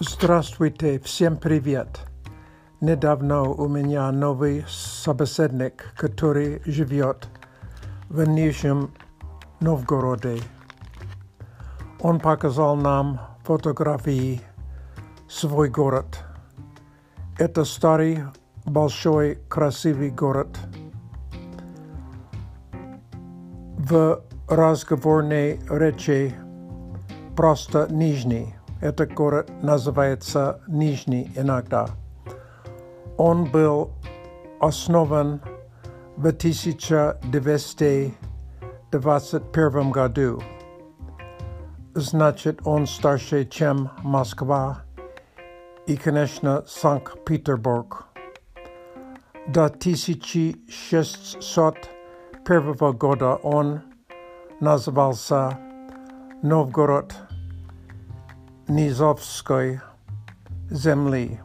Здравствуйте, всем привет. Недавно у меня новый собеседник, который живет в Нижнем Новгороде. Он показал нам фотографии свой город. Это старый, большой, красивый город. В разговорной речи просто Нижний. Этот город называется Нижний иногда. Он был основан в 1221 году. Значит, он старше, чем Москва и, конечно, Санкт-Петербург. До 1601 года он назывался Новгород Низовској земли.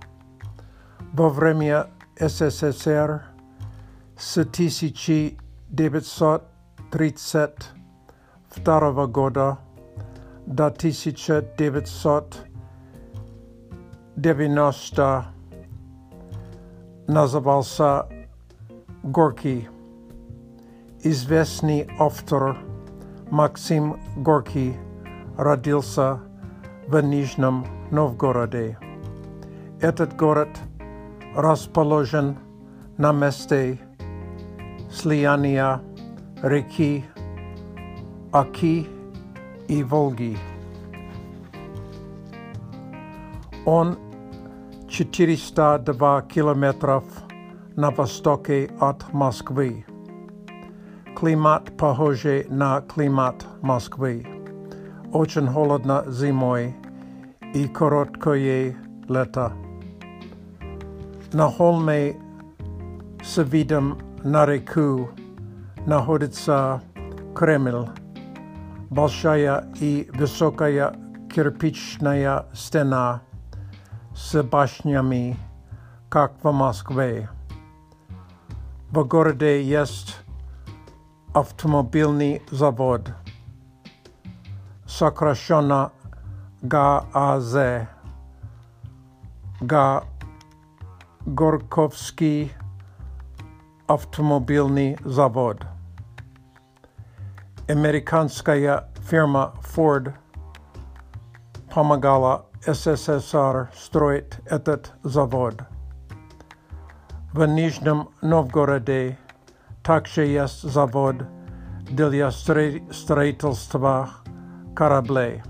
Во време СССР с 1932 года до 1990 назывался Горки. Известный автор Максим Горки родился в Нижнем Новгороде. Этот город расположен на месте слияния реки Аки и Волги. Он 402 километров на востоке от Москвы. Климат похожий на климат Москвы. Очень холодно зимой и короткое лето. На холме с видом на реку находится Кремль, большая и высокая кирпичная стена с башнями, как в Москве. В городе есть автомобильный завод – сокращенно ГАЗ, ГА Горковский автомобильный завод. Американская фирма Ford помогала СССР строить этот завод. В Нижнем Новгороде также есть завод для строительства Carablé.